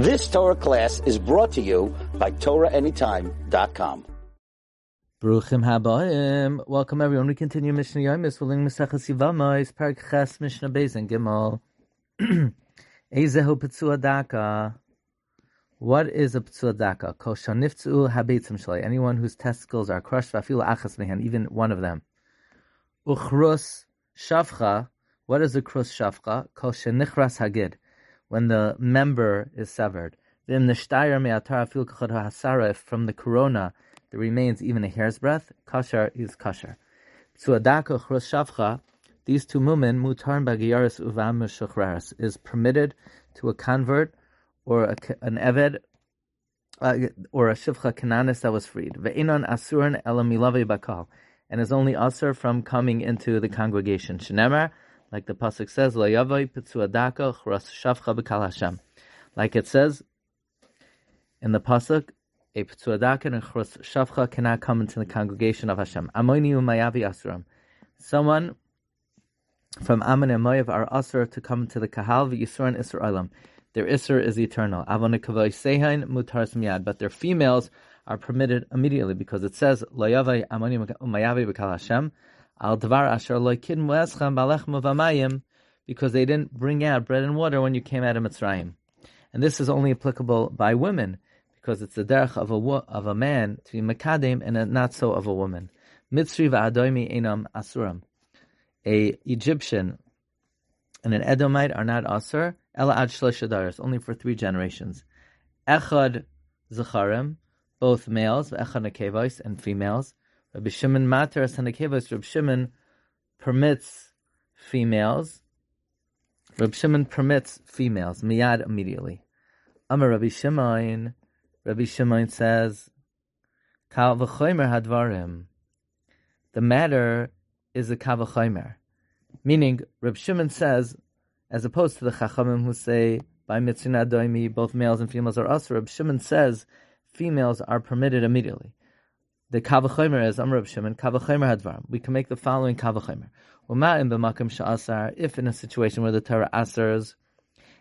This Torah class is brought to you by TorahAnytime.com. Bruchim habayim. Welcome everyone. We continue Mishnah Yomis. We're learning Maseches Yevamos, Perek Ches, Mishnah Beis, and Gimel. Ezehu Petzu Daka. What is a Petzu Daka? Kol Shaniftu Habetzim Shalei. Anyone whose testicles are crushed, Vafil Achas Mehan, even one of them. Uchrus Shavcha. What is a Krus Shavcha? Kol Shenichras Hagid when the member is severed. Then the shtayr me'atar afil hasara, if from the corona there remains even a hair's breadth, kashar is kashar. Suadaka shavcha, these two mumen, mutarn bagiyaris uvam shuchraris, is permitted to a convert or a, an eved uh, or a shivcha kananis that was freed. Ve'inon asuran elamilavi bakal, and is only asur from coming into the congregation. Shenemar, like the pasuk says, Hashem. Like it says in the pasuk, a pitzuadaka and chras shavcha cannot come into the congregation of Hashem. Amoni umayavi asram, Someone from Ammon and Moav are asur to come to the kahal v'yisuran isur olam. Their isur is eternal. Avonekavoi sehain mutars miyad. But their females are permitted immediately because it says, Layavai amoni umayavi b'kal Hashem al dvar asher vamayim, because they didn't bring out bread and water when you came out of Mitzrayim. And this is only applicable by women, because it's the derech of a of a man to be makadim and not so of a woman. Mitzri va'adoimi enam asuram. A Egyptian and an Edomite are not asur, ela ad shloshadaris, only for three generations. Echad zacharim, both males, echad and females. Rabbi Shimon Matar Sanakevos, Rabbi Shimon permits females. Rabbi Shimon permits females, miyad immediately. Amar Rabbi Shimon, Rabbi Shimon says, Kal v'choymer hadvarim. The matter is a kal v'choymer. Meaning, Rabbi Shimon says, as opposed to the Chachamim who say, by mitzvah doimi, both males and females are us, Rabbi Shimon says, females are permitted immediately the kavachomer is Amr Shimon kavachomer hadvarim. We can make the following kavachomer. Uma'im b'makim sha'asar. If in a situation where the Torah asers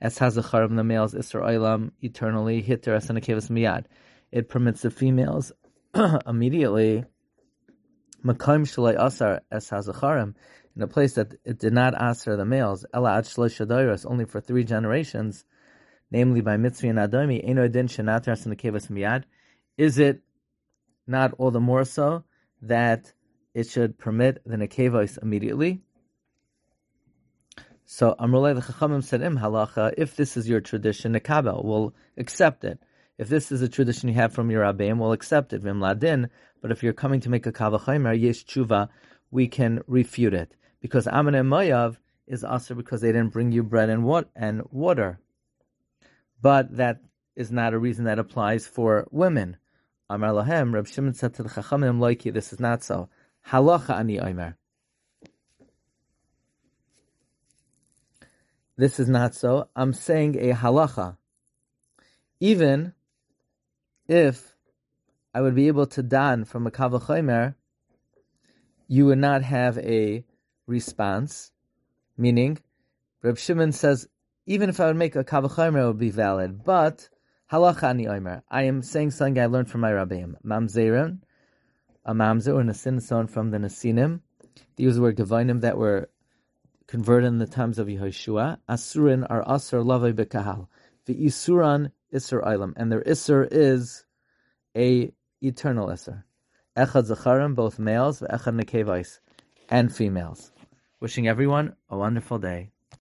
as has the males isra olam eternally hitter as kevas miyad, it permits the females immediately. Makim shalei asar as has in a place that it did not aser the males ela ad shlosh only for three generations, namely by mitzvah and adomi eno din shenater as kevas miyad. Is it not all the more so that it should permit the nekevos immediately. So Amrulay the Chachamim said im halacha, if this is your tradition, nekabel will accept it. If this is a tradition you have from your Rabbeim, we'll accept it, vim ladin. But if you're coming to make a kavachaymer, yesh tshuva, we can refute it. Because Ammon and Moav is also because they didn't bring you bread and water. But that is not a reason that applies for women. Amar Lahem, Reb Shimon said to the Chachamim, Loiki, this is not so. Halacha ani omer. This is not so. I'm saying a halacha. Even if I would be able to dan from a kavachomer, you would not have a response. Meaning, Reb Shimon says, even if I would make a kavachomer, it would be valid. But Halacha ani omer. I am saying something I learned from my rabbeim. Mamzerin, a mamzer or nasin son from the nesinim. These were gavainim that were converted in the times of Yehoshua. Asurin are asur lavai bekahal. The isuran isur ilam, and their isur is a eternal isur. Echad zacharim, both males, echad nekevais, and females. Wishing everyone a wonderful day.